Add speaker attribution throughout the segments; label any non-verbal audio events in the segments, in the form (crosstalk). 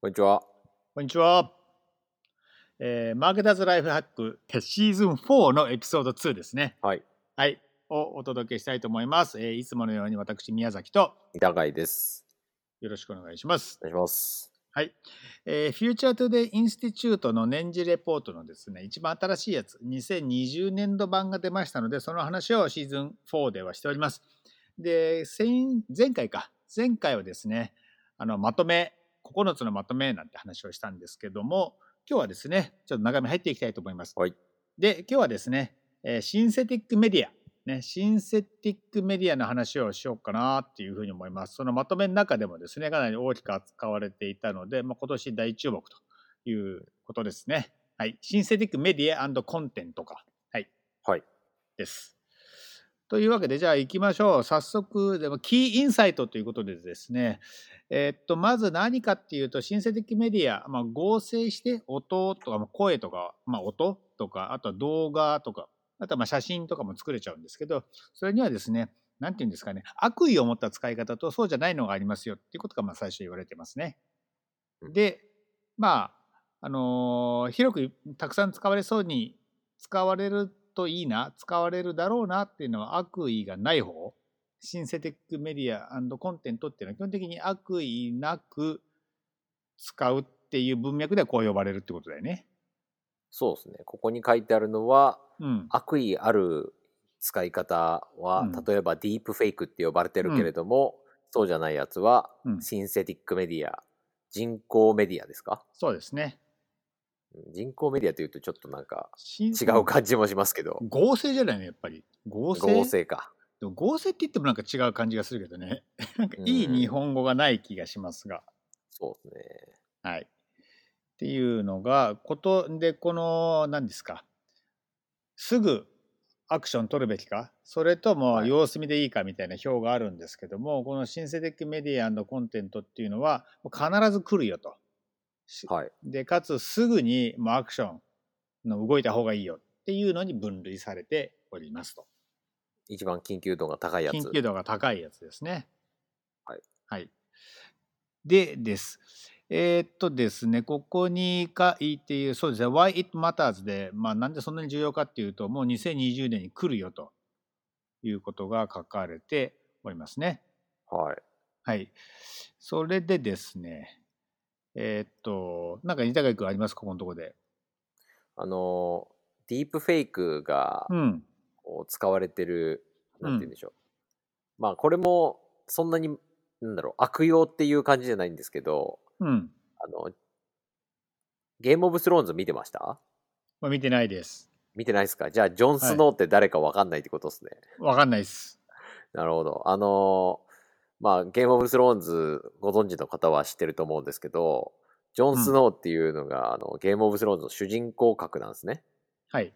Speaker 1: こんにちは。
Speaker 2: こんにちは。えーマーケターズライフハックシーズン4のエピソード2ですね。
Speaker 1: はい。
Speaker 2: はい。をお届けしたいと思います。えーいつものように私、宮崎と
Speaker 1: 板貝です。
Speaker 2: よろしくお願いします。
Speaker 1: お願いします。
Speaker 2: はい。えー、 Future Today Institute の年次レポートのですね、一番新しいやつ、2020年度版が出ましたので、その話をシーズン4ではしております。で、先前回か、前回はですね、あの、まとめ、9つのまとめなんて話をしたんですけども、今日はですね、ちょっと長め入っていきたいと思います。
Speaker 1: はい。
Speaker 2: で、今日はですね、えーシンセティックメディア、ね、シンセティックメディアの話をしようかなっていうふうに思います。そのまとめの中でもですね、かなり大きく扱われていたので、まあ、今年大注目ということですね。はい。シンセティックメディアコンテンツとか、はい、
Speaker 1: はい。
Speaker 2: です。というわけで、じゃあ行きましょう。早速、でもキーインサイトということでですね、えーっと、まず何かっていうと、シンセティックメディア、まあ、合成して音とか、まあ声とか、まあ、音とか、あとは動画とか、あとはまあ写真とかも作れちゃうんですけど、それにはですね、なんていうんですかね、悪意を持った使い方とそうじゃないのがありますよっていうことがまあ最初言われてますね。
Speaker 1: うん
Speaker 2: で、まあ、あのー広くたくさん使われそうに使われるといいな、使われるだろうなっていうのは悪意がない方？シンセティックメディアコンテントっていうのは基本的に悪意なく使うっていう文脈ではこう呼ばれるってことだよね。
Speaker 1: そうですね。ここに書いてあるのは、
Speaker 2: うん。
Speaker 1: 悪意ある使い方は、
Speaker 2: うん
Speaker 1: 例えばディープフェイクって呼ばれてるけれども、そうじゃないやつは、
Speaker 2: うん
Speaker 1: シンセティックメディア、人工メディアですか？
Speaker 2: そうですね。
Speaker 1: うん人工メディアというとちょっとなんか
Speaker 2: 違
Speaker 1: 違う感じもしますけど、
Speaker 2: 合成じゃないのやっぱり。合成？
Speaker 1: 合成か。
Speaker 2: でも合成って言ってもなんか違う感じがするけどね。(laughs) なんかいい
Speaker 1: うん
Speaker 2: 日本語がない気がしますが。
Speaker 1: そうですね。
Speaker 2: はい。っていうのが、ことで、この、何ですか？すぐアクション取るべきか、それとも
Speaker 1: はい
Speaker 2: 様子見でいいかみたいな表があるんですけども、このシンセティックメディアコンテントっていうのは、必ず来るよと。し
Speaker 1: はい。
Speaker 2: で、かつすぐにもうアクションの動いた方がいいよっていうのに分類されておりますと。
Speaker 1: 一番緊急度が高いやつ。
Speaker 2: 緊急度が高いやつですね。
Speaker 1: はい。
Speaker 2: はい。でです。えーっとですね、ここに書いている、そうですね、Why It Matters で、まあ、なんでそんなに重要かっていうと、もう2020年に来るよということが書かれておりますね。
Speaker 1: はい。
Speaker 2: はい。それでですね、えーっと、なんか板垣君あります？ここのところで。
Speaker 1: あの、ディープフェイクが
Speaker 2: うん。
Speaker 1: 使われてる、
Speaker 2: うん
Speaker 1: なんて言うんでしょう。まあ、これも、そんなに、なんだろう、悪用っていう感じじゃないんですけど、
Speaker 2: うん。
Speaker 1: あの、ゲームオブスローンズ見てました？
Speaker 2: まあ、見てないです。
Speaker 1: 見てないですか？じゃあ、ジョン・スノーって誰かわかんないってことですね。
Speaker 2: わかんないです。
Speaker 1: なるほど。あのーまあ、ゲームオブスローンズご存知の方は知ってると思うんですけど、ジョン・スノーっていうのが、あのゲームオブスローンズの主人公格なんですね。
Speaker 2: はい。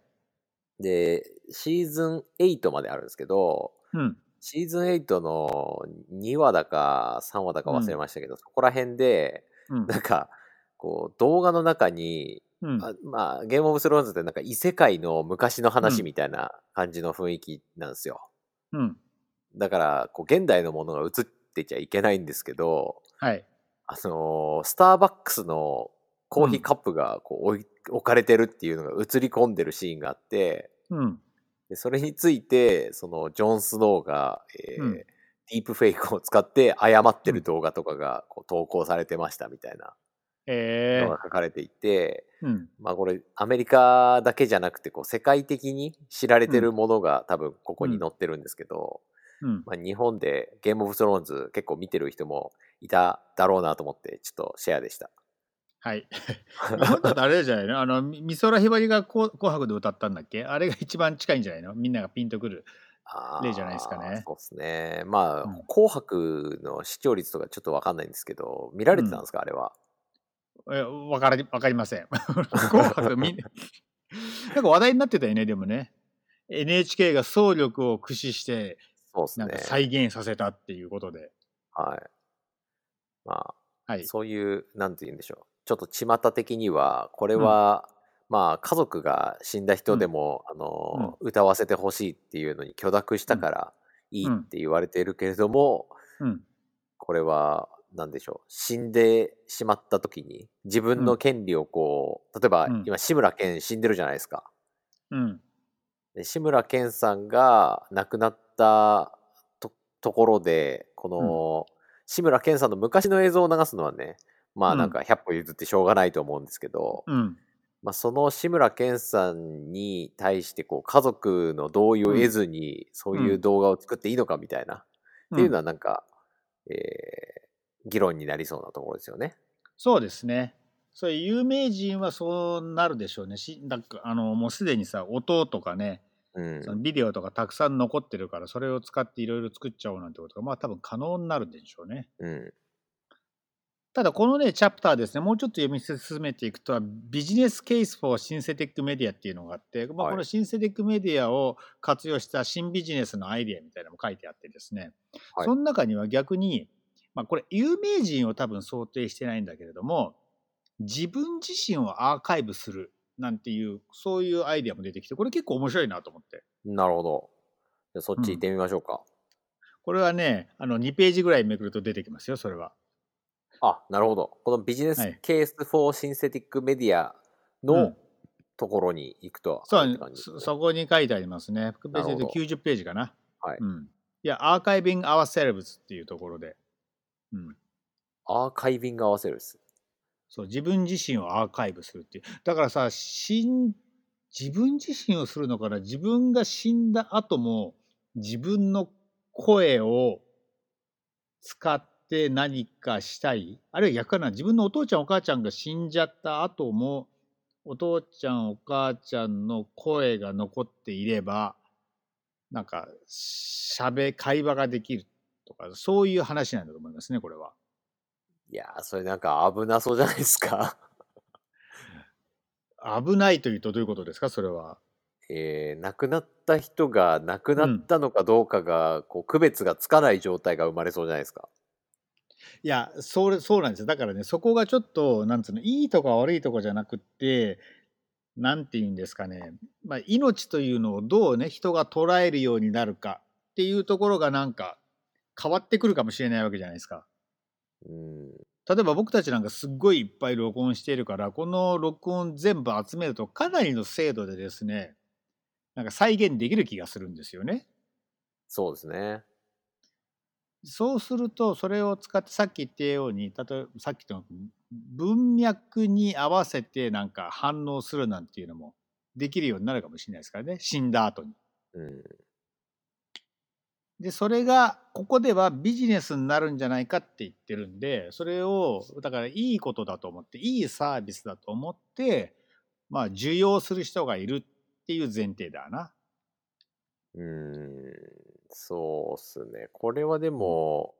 Speaker 1: で、シーズン8まであるんですけど、
Speaker 2: うん。
Speaker 1: シーズン8の2話だか3話だか忘れましたけど、そこら辺で、
Speaker 2: うん。
Speaker 1: なんか、こう、動画の中に、
Speaker 2: うん。
Speaker 1: あまあ、ゲームオブスローンズってなんか異世界の昔の話みたいな感じの雰囲気なんですよ。
Speaker 2: うん。
Speaker 1: だから、こう、現代のものが映ってちゃいけないんですけど、
Speaker 2: はい。
Speaker 1: あのースターバックスのコーヒーカップがこう置い置かれてるっていうのが映り込んでるシーンがあって、
Speaker 2: うん。
Speaker 1: でそれについて、その、ジョン・スノーが、えー
Speaker 2: うん
Speaker 1: ディープフェイクを使って謝ってる動画とかがこう投稿されてましたみたいな
Speaker 2: え
Speaker 1: のが書かれていて、
Speaker 2: ー。うん。
Speaker 1: まあこれアメリカだけじゃなくてこう世界的に知られてるものが多分ここに載ってるんですけど、
Speaker 2: うん。
Speaker 1: まあ、日本でゲームオブスローンズ結構見てる人もいただろうなと思ってちょっとシェアでした。
Speaker 2: はい。(laughs) 日本だとあれじゃないの？あの、み美空ひばりが紅紅白で歌ったんだっけ？あれが一番近いんじゃないの？みんながピンとくる。例じゃないですかね
Speaker 1: そうですね。まあ、
Speaker 2: うん
Speaker 1: 紅白の視聴率とかちょっとわかんないんですけど、見られてたんですか、あれは。
Speaker 2: え、わかり、わかりません。(laughs) 紅白みんな、(laughs) なんか話題になってたよね、でもね。NHK が総力を駆使して、
Speaker 1: そうですね
Speaker 2: なんか。再現させたっていうことで。
Speaker 1: はい。ま
Speaker 2: は
Speaker 1: あ、
Speaker 2: い。
Speaker 1: そういう、なんて言うんでしょう。ちょっと巷的には、これは、まあ、家族が死んだ人でも、あの、歌わせてほしいっていうのに許諾したからいいって言われているけれども、
Speaker 2: うん。
Speaker 1: これはなんでしょう、死んでしまった時に、自分の権利をこう、例えば
Speaker 2: うん
Speaker 1: 今志村けん死んでるじゃないですか。
Speaker 2: うん。
Speaker 1: で志村けんさんが亡くなったとところで、この、志村けんさんの昔の映像を流すのはね、まあ
Speaker 2: うん
Speaker 1: なんか100歩譲ってしょうがないと思うんですけど、
Speaker 2: うん。
Speaker 1: まあ、その志村けんさんに対してこう家族の同意を得ずにそういう動画を作っていいのかみたいな、っていうのはなんか、えー議論になりそうなところですよね。
Speaker 2: そうですね。そういう有名人はそうなるでしょうね。しなんかあのもうすでにさ音とかね、
Speaker 1: うん。
Speaker 2: そのビデオとかたくさん残ってるからそれを使っていろいろ作っちゃおうなんてことがまあ多分可能になるでしょうね。
Speaker 1: うん。
Speaker 2: ただこのねチャプターですねもうちょっと読み進めていくとビジネスケース for シンセティックメディアっていうのがあって、まあ、
Speaker 1: はい。
Speaker 2: このシンセティックメディアを活用した新ビジネスのアイデアみたいなのも書いてあってですね、
Speaker 1: はい。
Speaker 2: その中には逆に、まあ、これ有名人を多分想定してないんだけれども自分自身をアーカイブするなんていうそういうアイデアも出てきてこれ結構面白いなと思って
Speaker 1: なるほど。じゃあそっち行ってみましょうか。
Speaker 2: これはねあの2ページぐらいめくると出てきますよそれは。
Speaker 1: あ、なるほど。このビジネス
Speaker 2: はい
Speaker 1: ケース for シンセティックメディアの
Speaker 2: うん
Speaker 1: ところに行くと
Speaker 2: そう
Speaker 1: あるって感じですね
Speaker 2: そそこに書いてありますね。ページで
Speaker 1: なるほど
Speaker 2: 90ページかな。
Speaker 1: はい
Speaker 2: うん、いや、アーカイビング・アワ・セレブズっていうところで、うん、
Speaker 1: アーカイビング合わせるです。
Speaker 2: そう自分自身をアーカイブするっていう。だからさ、死ん自分自身をするのかな？自分が死んだ後も自分の声を使って何かしたい？あるいは逆かな？自分のお父ちゃんお母ちゃんが死んじゃった後もお父ちゃんお母ちゃんの声が残っていればなんかしゃべ会話ができるとかそういう話なんだと思いますねこれは。
Speaker 1: いやー、それなんか危なそうじゃないですか。(laughs)
Speaker 2: 危ないというとどういうことですかそれは。
Speaker 1: えー亡くなった人が亡くなったのかどうかが、こう区別がつかない状態が生まれそうじゃないですか。
Speaker 2: いやそれそうなんですよだからねそこがちょっとなんつうのいいとか悪いとかじゃなくってなんて言うんですかね、まあ、命というのをどうね人が捉えるようになるかっていうところがなんか変わってくるかもしれないわけじゃないですか。
Speaker 1: うん。
Speaker 2: 例えば僕たちなんかすっごいいっぱい録音しているからこの録音全部集めるとかなりの精度でですねなんか再現できる気がするんですよね。
Speaker 1: そうですね。
Speaker 2: そうするとそれを使ってさっき言ったように例えばさっきの文脈に合わせてなんか反応するなんていうのもできるようになるかもしれないですからね死んだ後に。
Speaker 1: うん。
Speaker 2: でそれがここではビジネスになるんじゃないかって言ってるんでそれをだからいいことだと思っていいサービスだと思ってまあ受容する人がいるっていう前提だな。
Speaker 1: うん。そうっすね。これはでも、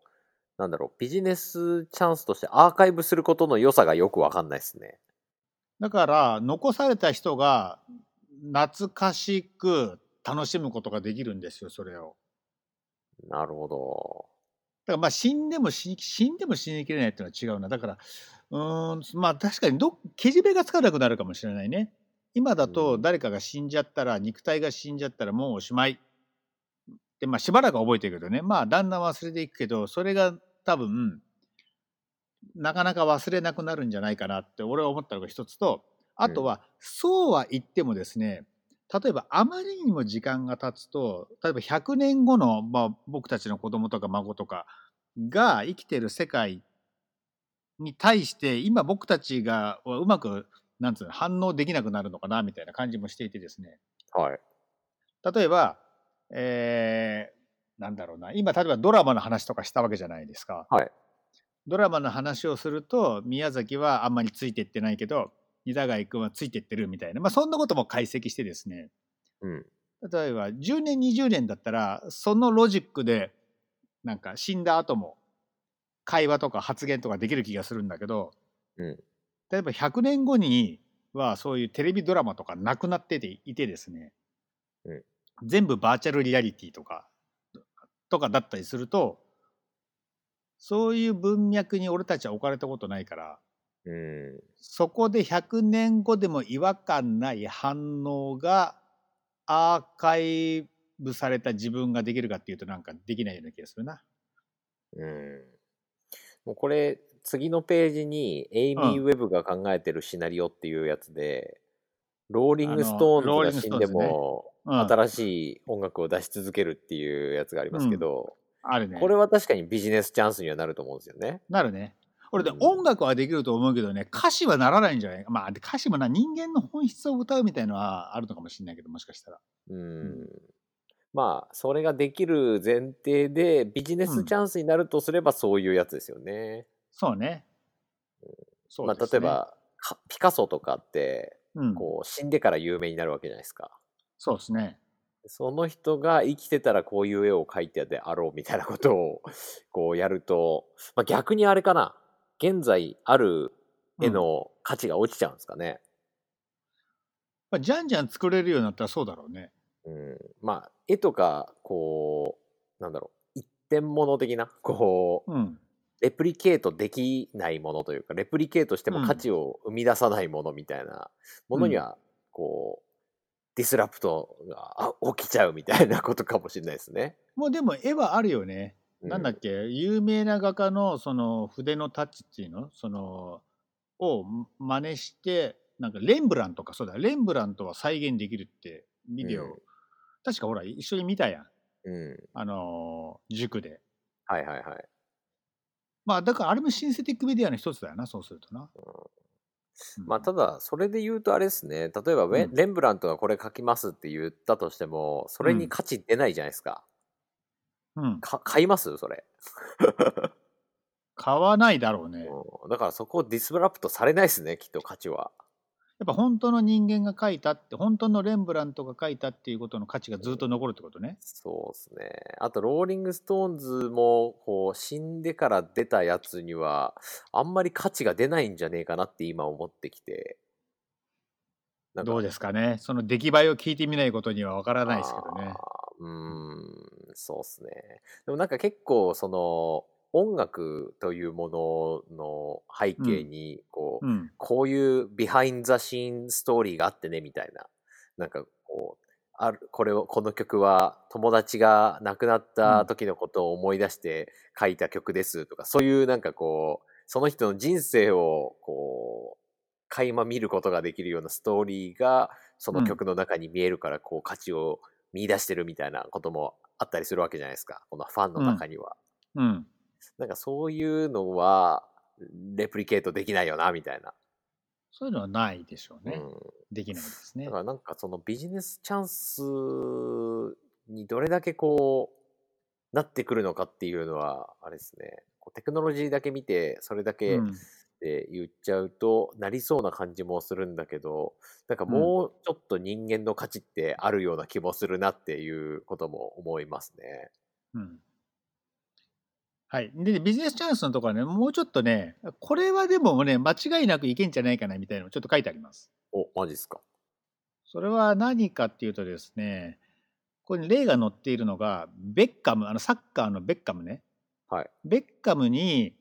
Speaker 1: なんだろう、ビジネスチャンスとしてアーカイブすることの良さがよくわかんないですね。
Speaker 2: だから残された人が懐かしく楽しむことができるんですよそれを。
Speaker 1: なるほど。
Speaker 2: だからまあ死んでも死に死んでも死にきれないっていうのは違うなだからうーんまあ確かにどけじめがつかなくなるかもしれないね。今だと
Speaker 1: うん
Speaker 2: 誰かが死んじゃったら肉体が死んじゃったらもうおしまい。でまあしばらくは覚えてるけどねまあだんだん忘れていくけどそれが多分なかなか忘れなくなるんじゃないかなって俺は思ったのが一つとあとは、そうは言ってもですね例えばあまりにも時間が経つと例えば100年後の、まあ、僕たちの子供とか孫とかが生きてる世界に対して今僕たちがうまくなんつうの反応できなくなるのかなみたいな感じもしていてですね
Speaker 1: はい。
Speaker 2: 例えば、えーなんだろうな今例えばドラマの話とかしたわけじゃないですか。
Speaker 1: はい。
Speaker 2: ドラマの話をすると宮崎はあんまりついてってないけど二田貝君はついてってるみたいな、まあ、そんなことも解析してですね
Speaker 1: うん。
Speaker 2: 例えば10年20年だったらそのロジックでなんか死んだ後も会話とか発言とかできる気がするんだけど
Speaker 1: うん。
Speaker 2: 例えば100年後にはそういうテレビドラマとかなくなってていてですね、
Speaker 1: うん
Speaker 2: 全部バーチャルリアリティとかとかだったりするとそういう文脈に俺たちは置かれたことないから
Speaker 1: うん。
Speaker 2: そこで100年後でも違和感ない反応がアーカイブされた自分ができるかっていうとなんかできないような気がするな。
Speaker 1: うん。もうこれ、次のページに、エイミー・
Speaker 2: うん
Speaker 1: ウェブが考えてるシナリオっていうやつで、ローリング・ストー
Speaker 2: ン
Speaker 1: ズが死んでも、
Speaker 2: うん
Speaker 1: 新しい音楽を出し続けるっていうやつがありますけど、
Speaker 2: あるね。
Speaker 1: これは確かにビジネスチャンスにはなると思うんですよね。
Speaker 2: なるね。俺で
Speaker 1: うん
Speaker 2: 音楽はできると思うけどね歌詞はならないんじゃないまあで歌詞もな人間の本質を歌うみたいのはあるのかもしれないけどもしかしたら。
Speaker 1: うん。まあ、それができる前提で、ビジネスチャンスになるとすればそういうやつですよね。
Speaker 2: そうね。そう
Speaker 1: まあ、例え、ば、かピカソとかって、
Speaker 2: うん、
Speaker 1: こう、死んでから有名になるわけじゃないですか。
Speaker 2: そうですね。
Speaker 1: その人が生きてたらこういう絵を描いてであろうみたいなことをこうやると、まあ、逆にあれかな現在ある絵の価値が落ちちゃうんですかね。
Speaker 2: まあ、じゃんじゃん作れるようになったらそうだろうね。
Speaker 1: うん、まあ絵とかこうなんだろう一点物的なこう
Speaker 2: うん。
Speaker 1: レプリケートできないものというかレプリケートしても価値を生み出さないものみたいなものにはこうディスラプトがあ起きちゃうみたいなことかもしれないですね。
Speaker 2: もうでも絵はあるよね。
Speaker 1: う
Speaker 2: なんだっけ有名な画家のその筆のタッチっていうの？そのを真似してなんかレンブラントかそうだ。レンブラントは再現できるってビデオ、
Speaker 1: うん
Speaker 2: 確かほら一緒に見たやん。
Speaker 1: うん、
Speaker 2: あのー塾で。
Speaker 1: はいはいはい。
Speaker 2: まあだからあれもシンセティックメディアの一つだよなそうするとな、うん。
Speaker 1: まあ、ただ、それで言うとあれですね、例えばレンブラントがこれ描きますって言ったとしても、それに価値出ないじゃないですか。
Speaker 2: うん、
Speaker 1: か買います？それ、
Speaker 2: 買わないだろうね。
Speaker 1: うん。だからそこ disrupt されないですね、きっと価値は。
Speaker 2: やっぱ本当の人間が描いたって本当のレンブラントが描いたっていうことの価値がずっと残るってことね。
Speaker 1: そうですね。あと、ローリング・ストーンズも、こう、死んでから出たやつには、あんまり価値が出ないんじゃねえかなって今思ってきて。
Speaker 2: どうですかね。その出来栄えを聞いてみないことにはわからないですけどね
Speaker 1: うーん、そうっすね。でもなんか結構その音楽というものの背景にこう、
Speaker 2: うん。
Speaker 1: こういう behind the scene story があってねみたいな、なんかこう、あるこれをこの曲は友達が亡くなった時のことを思い出して書いた曲ですとか、そういうなんかこうその人の人生をこう垣間見ることができるようなストーリーがその曲の中に見えるからこう価値を見出してるみたいなこともあったりするわけじゃないですか。このファンの中には、
Speaker 2: うん。
Speaker 1: なんかそういうのはレプリケートできないよなみたいな、
Speaker 2: そういうのはないでしょうね、
Speaker 1: うん、
Speaker 2: できないですね。
Speaker 1: だからなんかそのビジネスチャンスにどれだけこうなってくるのかっていうのはあれですね。こうテクノロジーだけ見てそれだけ
Speaker 2: うん
Speaker 1: って言っちゃうとなりそうな感じもするんだけどなんかもうちょっと人間の価値ってあるような気もするなっていうことも思いますね。
Speaker 2: うんはい、でビジネスチャンスのところはねもうちょっとねこれはでもね間違いなくいけんじゃないかなみたいなのちょっと書いてあります。
Speaker 1: おマジっすか。
Speaker 2: それは何かっていうとですねここに例が載っているのがベッカムあのサッカーのベッカムね
Speaker 1: はい。
Speaker 2: ベッカムに、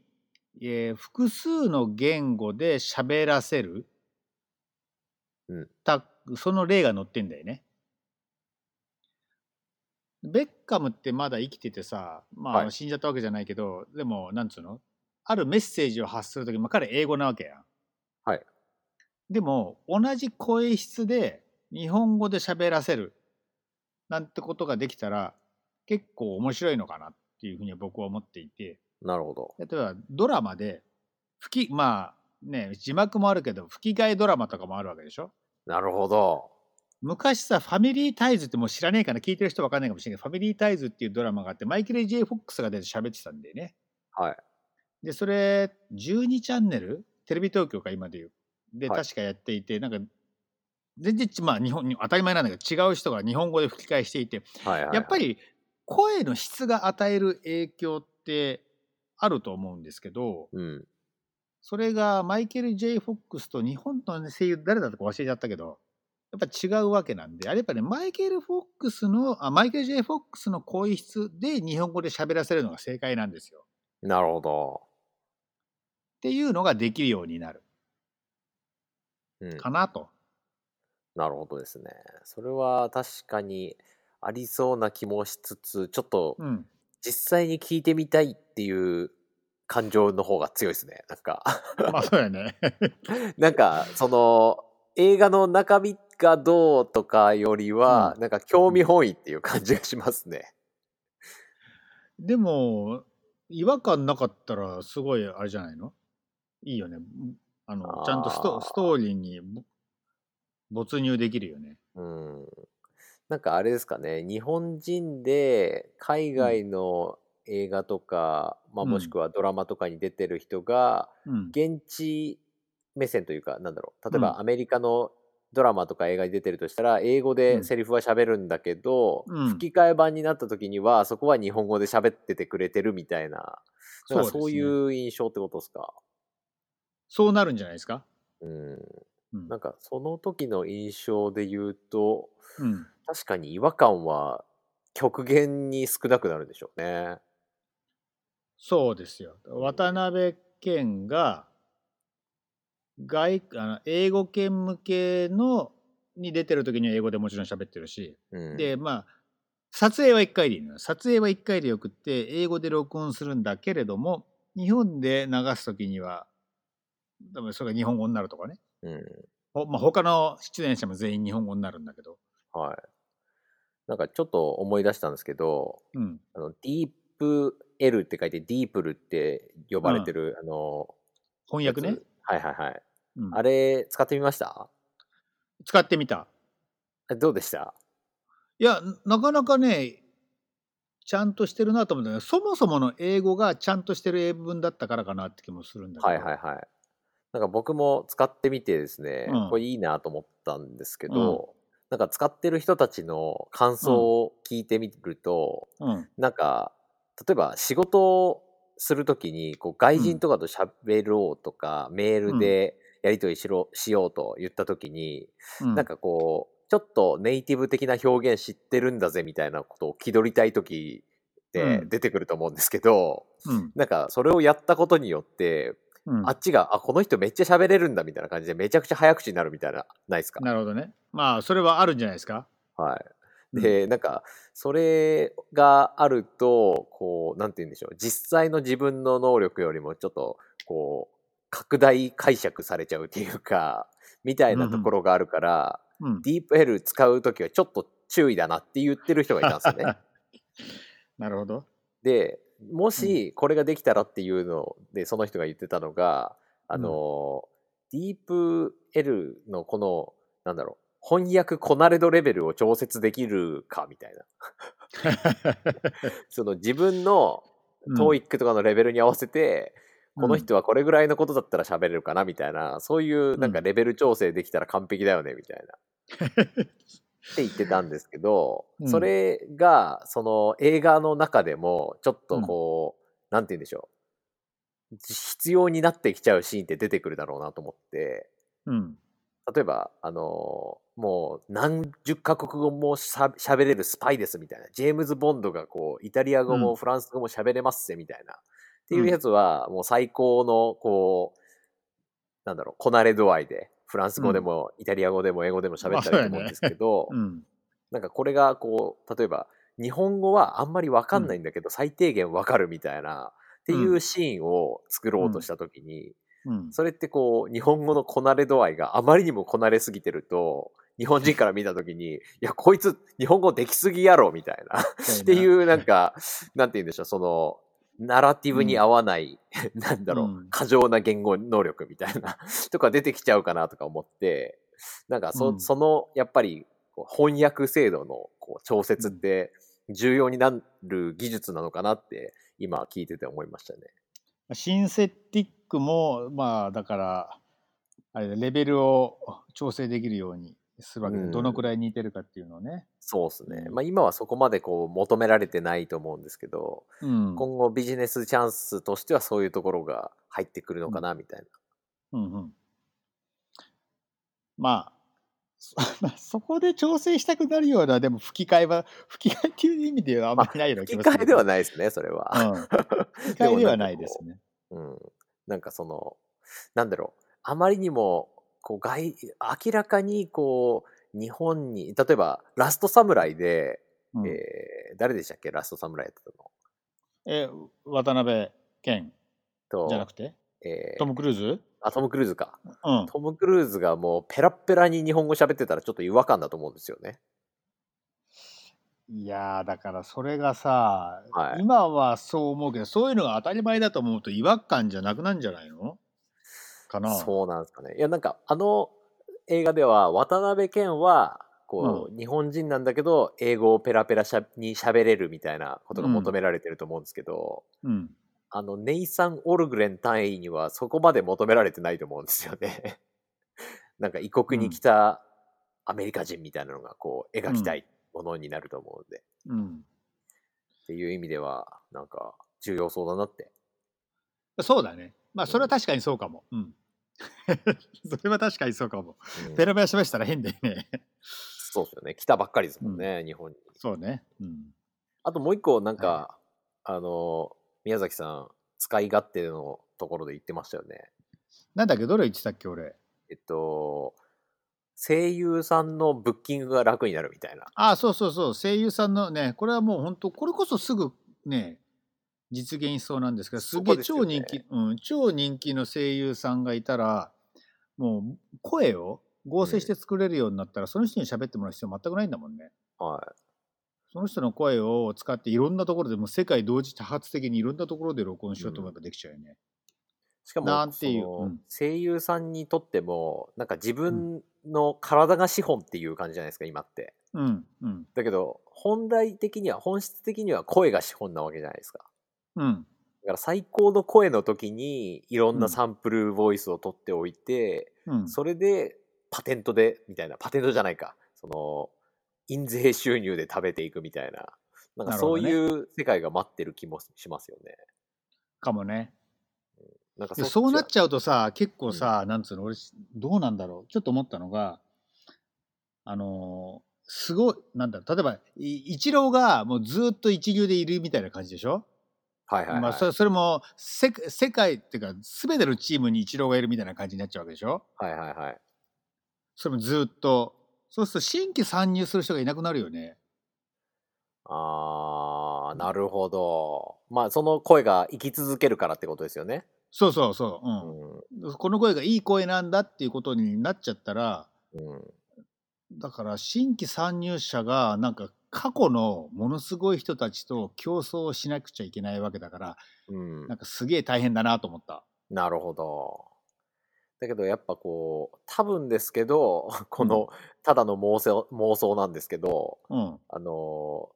Speaker 2: えー複数の言語で喋らせる、
Speaker 1: うん
Speaker 2: たその例が載ってんだよね。ベッカムってまだ生きててさ、まあ、
Speaker 1: はい
Speaker 2: 死んじゃったわけじゃないけどでもなんつうの？あるメッセージを発する時、まあ、彼英語なわけやん。
Speaker 1: はい。
Speaker 2: でも同じ声質で日本語で喋らせるなんてことができたら結構面白いのかなっていうふうには僕は思っていて
Speaker 1: なるほど。
Speaker 2: 例えばドラマで吹きまあね字幕もあるけど吹き替えドラマとかもあるわけでしょ？
Speaker 1: なるほど。
Speaker 2: 昔さ「ファミリータイズ」ってもう知らねえかな聞いてる人わかんないかもしれないけど「ファミリータイズ」っていうドラマがあってマイケル・ J・ フォックスが出て喋ってたんだよね。
Speaker 1: はい。
Speaker 2: でそれ12チャンネル？テレビ東京か今でいうで
Speaker 1: はい
Speaker 2: 確かやっていて、なんか全然ちまあ日本に当たり前なんだけど違う人が日本語で吹き替えしていて
Speaker 1: はいはいはい、
Speaker 2: やっぱり声の質が与える影響ってあると思うんですけど
Speaker 1: うん。
Speaker 2: それがマイケル・ J・ フォックスと日本の声優誰だったか忘れちゃったけどやっぱ違うわけなんであれやっぱねマイケル・フォックスのあマイケル・ J・ フォックスの声質で日本語で喋らせるのが正解なんですよ。
Speaker 1: なるほど。
Speaker 2: っていうのができるようになる
Speaker 1: うん。
Speaker 2: かなと。
Speaker 1: なるほどですね。それは確かにありそうな気もしつつ、ちょっと
Speaker 2: うん
Speaker 1: 実際に聞いてみたいっていう感情の方が強いですね。なんか
Speaker 2: まあそうやね。(laughs)
Speaker 1: なんか、その、映画の中身がどうとかよりは、なんか興味本位っていう感じがしますね。
Speaker 2: でも、違和感なかったら、すごいあれじゃないの？いいよね。あの、ちゃんとストストーリーにぼ没入できるよね。
Speaker 1: うん。なんかあれですかね、日本人で海外の映画とか、まあ、
Speaker 2: うん
Speaker 1: もしくはドラマとかに出てる人が、
Speaker 2: うん。
Speaker 1: 現地目線というか、なんだろう、例え
Speaker 2: うん
Speaker 1: ばアメリカのドラマとか映画に出てるとしたら、英語
Speaker 2: うん
Speaker 1: でセリフは喋るんだけど、
Speaker 2: うん
Speaker 1: 吹き替え版になった時には、そこは日本語で喋っててくれてるみたいな、なんか
Speaker 2: そう
Speaker 1: いう印象ってことですか？
Speaker 2: そうなるんじゃないですか？
Speaker 1: うん。
Speaker 2: うん
Speaker 1: なんかその時の印象で言うと、
Speaker 2: うん。
Speaker 1: 確かに違和感は極限に少なくなるでしょうね。
Speaker 2: そうですよ。渡辺謙が外あの英語圏向けのに出てる時には英語でもちろん喋ってるし、
Speaker 1: うん、
Speaker 2: でまあ撮影は1回でいいのよ撮影は1回でよくって英語で録音するんだけれども日本で流す時には多分それが日本語になるとかね、
Speaker 1: うん。
Speaker 2: ほまあ、他の出演者も全員日本語になるんだけど、
Speaker 1: はい。なんかちょっと思い出したんですけど、
Speaker 2: うん、
Speaker 1: あの、ディープ L って書いてディープルって呼ばれてる、あの、
Speaker 2: 翻訳ね？
Speaker 1: はいはいはい。
Speaker 2: うん。
Speaker 1: あれ、使ってみました？
Speaker 2: 使ってみた。
Speaker 1: えどうでした？
Speaker 2: いやなかなかねちゃんとしてるなと思った。けどそもそもの英語がちゃんとしてる英文だったからかなって気もするんだけど、
Speaker 1: はいはいはい。なんか僕も使ってみてですね、
Speaker 2: うん。
Speaker 1: これいいなと思ったんですけど、なんか使ってる人たちの感想を聞いてみると、
Speaker 2: うん。
Speaker 1: なんか例えば仕事をするときにこう外人とかと喋ろうとか、メールでやり取りしろしようと言ったときに、
Speaker 2: うん、
Speaker 1: なんかこうちょっとネイティブ的な表現知ってるんだぜみたいなことを気取りたいときで
Speaker 2: うん。
Speaker 1: 出てくると思うんですけど、
Speaker 2: うん。
Speaker 1: なんかそれをやったことによって
Speaker 2: うん。
Speaker 1: あっちが、あ、この人めっちゃ喋れるんだみたいな感じで、めちゃくちゃ早口になるみたいな、ないですか？
Speaker 2: なるほどね。まあそれはあるんじゃないですか？
Speaker 1: はい。
Speaker 2: うん。
Speaker 1: で、なんか、それがあると、こう、なんて言うんでしょう。実際の自分の能力よりもちょっと、こう、拡大解釈されちゃうっていうか、(laughs) みたいなところがあるから、
Speaker 2: うん
Speaker 1: ディープ L 使うときはちょっと注意だなって言ってる人がいたんですよね。(laughs)
Speaker 2: なるほど。
Speaker 1: で、もしこれができたらっていうので、その人が言ってたのが、あの、ディープ L のこの、なんだろう、翻訳コナレドレベルを調節できるかみたいな。(laughs) その自分の
Speaker 2: うん。
Speaker 1: TOEIC とかのレベルに合わせて、
Speaker 2: うん。
Speaker 1: この人はこれぐらいのことだったら喋れるかなみたいな、そういうなんかレベル調整できたら完璧だよねみたいな。(laughs) って言ってたんですけど、
Speaker 2: うん。
Speaker 1: それがその映画の中でもちょっとこう、なんて言うんでしょう。必要になってきちゃうシーンって出てくるだろうなと思って。
Speaker 2: うん。
Speaker 1: 例えばあのもう何十カ国語もしゃ喋れるスパイですみたいな。ジェームズ・ボンドがこうイタリア語
Speaker 2: うん。
Speaker 1: もフランス語も喋れますぜみたいな、っていうやつはもう最高のこうなんだろうこなれ度合いでフランス語でもイタリア語でも英語でも喋ったらいいと思うんですけど、(laughs)
Speaker 2: うん。
Speaker 1: なんかこれがこう例えば日本語はあんまりわかんないんだけど、最低限わかるみたいなっていうシーンを作ろうとした時に、
Speaker 2: うん。
Speaker 1: それってこう日本語のこなれ度合いがあまりにもこなれすぎてると日本人から見た時に (laughs) いやこいつ日本語できすぎやろみたいな。っていうなんかなんて言うんでしょうそのナラティブに合わない、(laughs) なんだろう、
Speaker 2: うん。
Speaker 1: 過剰な言語能力みたいな (laughs) とか出てきちゃうかなとか思ってなんかそ,、
Speaker 2: うん。
Speaker 1: そのやっぱり翻訳制度のこう調節って重要になる技術なのかなって今聞いてて思いましたね。
Speaker 2: シンセティックもまあだからあれだレベルを調整できるようにするわけで、
Speaker 1: うん
Speaker 2: どのくらい似てるかっていうのをね、
Speaker 1: そうですね。
Speaker 2: うん
Speaker 1: まあ今はそこまでこう求められてないと思うんですけど、
Speaker 2: うん
Speaker 1: 今後ビジネスチャンスとしてはそういうところが入ってくるのかなみたいな。
Speaker 2: うんうん、まあそ (laughs) まあそこで調整したくなるようなでも吹き替えは (laughs) 吹き替えっていう意味ではあんまりないような気
Speaker 1: 吹き
Speaker 2: がする
Speaker 1: 替えではないですね、それは。
Speaker 2: うん、(laughs) 吹き替えではないですね。
Speaker 1: うん。なんかその、なんだろう。あまりにも、こう外、明らかにこう、日本に、例えば、ラストサムライで、
Speaker 2: うん
Speaker 1: えー誰でしたっけラストサムライやってたの。
Speaker 2: え渡辺謙
Speaker 1: と、
Speaker 2: じゃなくて？
Speaker 1: えー
Speaker 2: トム・クルーズ？
Speaker 1: あ、トム・クルーズか。
Speaker 2: うん。
Speaker 1: トム・クルーズがもうペラッペラに日本語喋ってたらちょっと違和感だと思うんですよね。
Speaker 2: いやーだからそれがさ、
Speaker 1: はい
Speaker 2: 今はそう思うけどそういうのが当たり前だと思うと違和感じゃなくなんじゃないの？かな。
Speaker 1: そうなんですかね。いや、なんかあの映画では渡辺謙は、こう、日本人なんだけど、英語をペラペラしゃに喋れるみたいなことが求められてると思うんですけど、
Speaker 2: うん。
Speaker 1: あの、ネイサン・オルグレン単位にはそこまで求められてないと思うんですよね。(laughs) なんか異国に来たアメリカ人みたいなのがこう描きたいものになると思うんで、
Speaker 2: うん。
Speaker 1: っていう意味ではなんか重要そうだなって。
Speaker 2: そうだね。まあそれは確かにそうかも。うん (laughs) それは確かにそうかも。
Speaker 1: うん。
Speaker 2: ペラペラしましたら変だよね。
Speaker 1: そうですよね。来たばっかりですもんね、日本に。
Speaker 2: そうね。うん。
Speaker 1: あともう一個なんか、あの、宮崎さん、使い勝手のところで言ってましたよね。
Speaker 2: なんだっけどれ言ってたっけ俺。
Speaker 1: えっと、声優さんのブッキングが楽になるみたいな。
Speaker 2: あそうそうそう。声優さんのねこれはもう本当これこそすぐね実現しそうなんですけどすげえ超人気、うん、超人気の声優さんがいたらもう声を合成して作れるようになったら、その人に喋ってもらう必要全くないんだもんね。
Speaker 1: は
Speaker 2: その人の声を使っていろんなところでもう世界同時多発的にいろんなところで録音しようと思えばできちゃうよね。
Speaker 1: い。しかも、
Speaker 2: なんていう
Speaker 1: 声優さんにとっても、なんか自分の体が資本っていう感じじゃないですか、今って。
Speaker 2: うんうん
Speaker 1: だけど、本来的には、本質的には声が資本なわけじゃないですか。
Speaker 2: うん。
Speaker 1: だから最高の声の時にいろん
Speaker 2: う
Speaker 1: なん。サンプルボイスを取っておいて、
Speaker 2: うん。
Speaker 1: それでパテントでみたいなパテントじゃないか。その印税収入で食べていくみたいな。なんかそういう世界が待ってる気もしますよね。
Speaker 2: かもね。
Speaker 1: なんか
Speaker 2: そうなっちゃうとさ結構さ、なんつうの俺どうなんだろう。ちょっと思ったのがあのーすごいなんだろう。例えばいイチローがもうずっと一流でいるみたいな感じでしょ、
Speaker 1: はいはいはい。
Speaker 2: まあ、それも世世界っていうか全てのチームにイチローがいるみたいな感じになっちゃうわけでしょ？
Speaker 1: はいはいはい。
Speaker 2: それもずっとそうすると新規参入する人がいなくなるよね。
Speaker 1: あーなるほど。まあその声が生き続けるからってことですよね？
Speaker 2: そうそうそう、
Speaker 1: う
Speaker 2: うんこの声がいい声なんだっていうことになっちゃったら
Speaker 1: ん。うん
Speaker 2: だから新規参入者がなんか過去のものすごい人たちと競争をしなくちゃいけないわけだから
Speaker 1: うん
Speaker 2: なんかすげえ大変だなと思った。
Speaker 1: なるほど。だけどやっぱこう多分ですけど (laughs) このただの妄想妄想なんですけど
Speaker 2: うん
Speaker 1: あの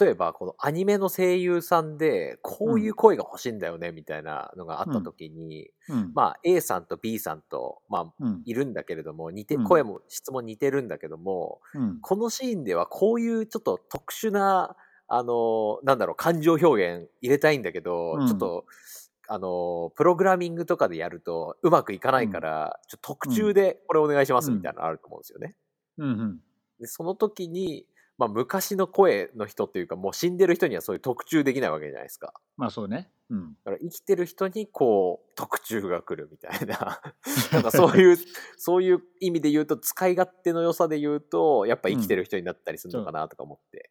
Speaker 1: 例えばこのアニメの声優さんでこういう声が欲しいんだよねみたいなのがあった時に、
Speaker 2: うん。
Speaker 1: まあ A さんと B さんとまあ
Speaker 2: うん。
Speaker 1: いるんだけれども似て
Speaker 2: うん。
Speaker 1: 声も質も似てるんだけども、
Speaker 2: うん。
Speaker 1: このシーンではこういうちょっと特殊なあのなんだろう感情表現入れたいんだけど、
Speaker 2: うん。
Speaker 1: ちょっとあのプログラミングとかでやるとうまくいかないから、ちょっと特注でこれお願いしますみたいなのあると思うんですよね。
Speaker 2: うんうん。
Speaker 1: でその時に、まあ、昔の声の人っていうかもう死んでる人にはそういう特注できないわけじゃないですか。
Speaker 2: まあそうね。うん
Speaker 1: だから生きてる人にこう特注が来るみたいな (laughs) なんかそういうそういう意味で言うと使い勝手の良さで言うとやっぱ生きてる人になったりするのかなとか思って、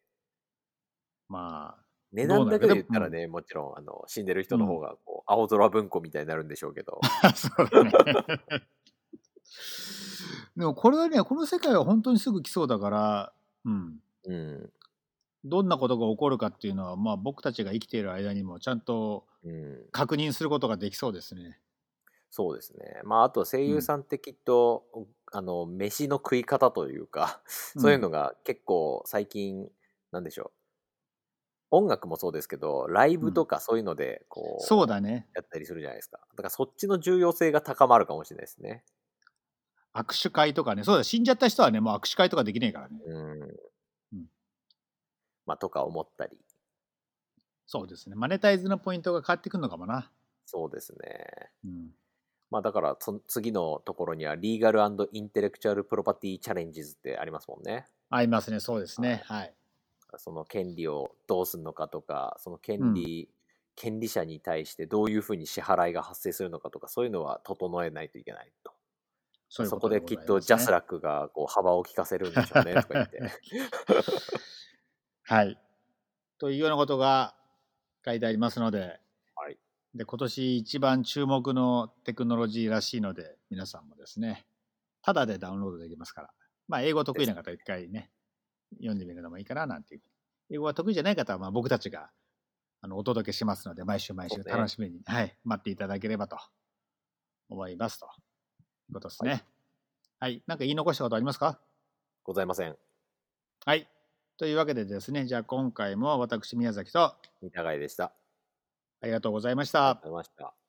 Speaker 2: まあ
Speaker 1: 値段だけで言ったら
Speaker 2: ど
Speaker 1: ねもちろんあの死んでる人の方がこう青空文庫みたいになるんでしょうけど、
Speaker 2: そうだね。(laughs) でもこれはねこの世界は本当にすぐ来そうだから、うん、
Speaker 1: うん。
Speaker 2: どんなことが起こるかっていうのは、まあ、僕たちが生きている間にもちゃんと
Speaker 1: うん、
Speaker 2: 確認することができそうですね。
Speaker 1: そうですね。まああと声優さんってきっと、あの飯の食い方というかそういうのが結構最近なんでしょう。音楽もそうですけどライブとかそういうのでこう、
Speaker 2: そうだね。
Speaker 1: やったりするじゃないですか。だからそっちの重要性が高まるかもしれないですね。
Speaker 2: 握手会とかね、そうだ、死んじゃった人はね、もう握手会とかできないからね。
Speaker 1: うん、
Speaker 2: うん
Speaker 1: まあとか思ったり。
Speaker 2: そうですね。マネタイズのポイントが変わってくるのかもな。
Speaker 1: そうですね。
Speaker 2: うん、
Speaker 1: まあだからそ次のところにはリーガルintellectual property challenges ってありますもんね。
Speaker 2: ありますね、そうですね。はい。
Speaker 1: その権利をどうするのかとかその権利、権利者に対してどういうふうに支払いが発生するのかとかそういうのは整えないといけないと。
Speaker 2: そういう
Speaker 1: そ
Speaker 2: こね。
Speaker 1: こできっと JASRAC がこう幅を利かせるんでしょうねとか言って (laughs)
Speaker 2: はい。というようなことが書いてありますので、
Speaker 1: はい
Speaker 2: で、今年一番注目のテクノロジーらしいので、皆さんもですね、ただでダウンロードできますから、まあ、英語得意な方は一回ね、読んでみるのもいいかななんていう。英語が得意じゃない方は、まあ、僕たちがあのお届けしますので、毎週毎週楽しみに、ね、はい、待っていただければと思いますと。いうことですね。はいはい。なんか言い残したことありますか？
Speaker 1: ございません。
Speaker 2: はい。というわけでですね、じゃあ今回も私、宮崎と、
Speaker 1: 三田でした。
Speaker 2: ありがとうございました。あり
Speaker 1: がとうございました。